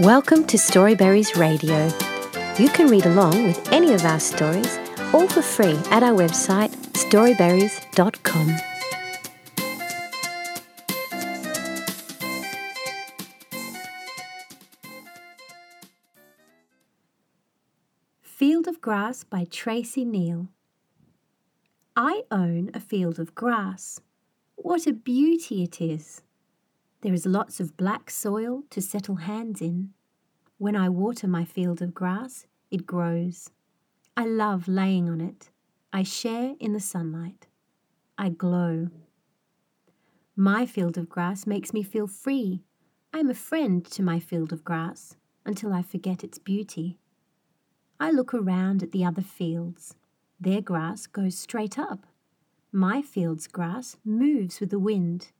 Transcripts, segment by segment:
Welcome to Storyberries Radio. You can read along with any of our stories, all for free, at our website storyberries.com. Field of Grass by Tracy Neal. I own a field of grass. What a beauty it is! There is lots of black soil to settle hands in. When I water my field of grass, it grows. I love laying on it. I share in the sunlight. I glow. My field of grass makes me feel free. I am a friend to my field of grass until I forget its beauty. I look around at the other fields. Their grass goes straight up. My field's grass moves with the wind.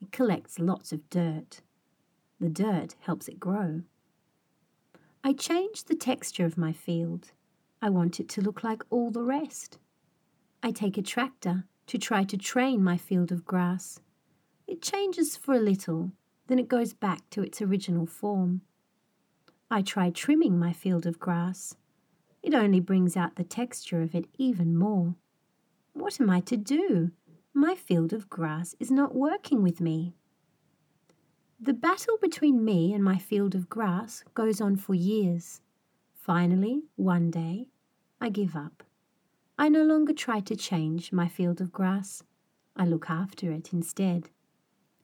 It collects lots of dirt. The dirt helps it grow. I change the texture of my field. I want it to look like all the rest. I take a tractor to try to train my field of grass. It changes for a little, then it goes back to its original form. I try trimming my field of grass. It only brings out the texture of it even more. What am I to do? My field of grass is not working with me. The battle between me and my field of grass goes on for years. Finally, one day, I give up. I no longer try to change my field of grass. I look after it instead.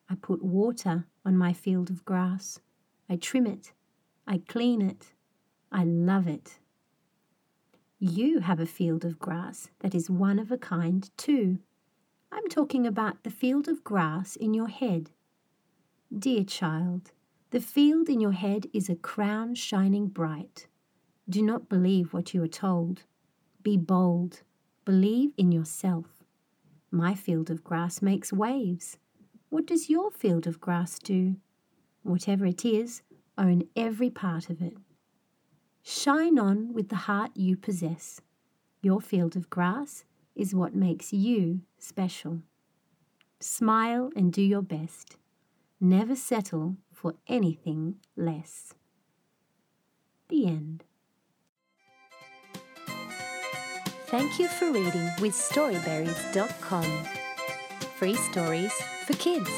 I put water on my field of grass. I trim it. I clean it. I love it. You have a field of grass that is one of a kind too. I'm talking about the field of grass in your head. Dear child, the field in your head is a crown shining bright. Do not believe what you are told. Be bold. Believe in yourself. My field of grass makes waves. What does your field of grass do? Whatever it is, own every part of it. Shine on with the heart you possess. Your field of grass is what makes you special. Smile and do your best. Never settle for anything less. The end. Thank you for reading with Storyberries.com. Free stories for kids.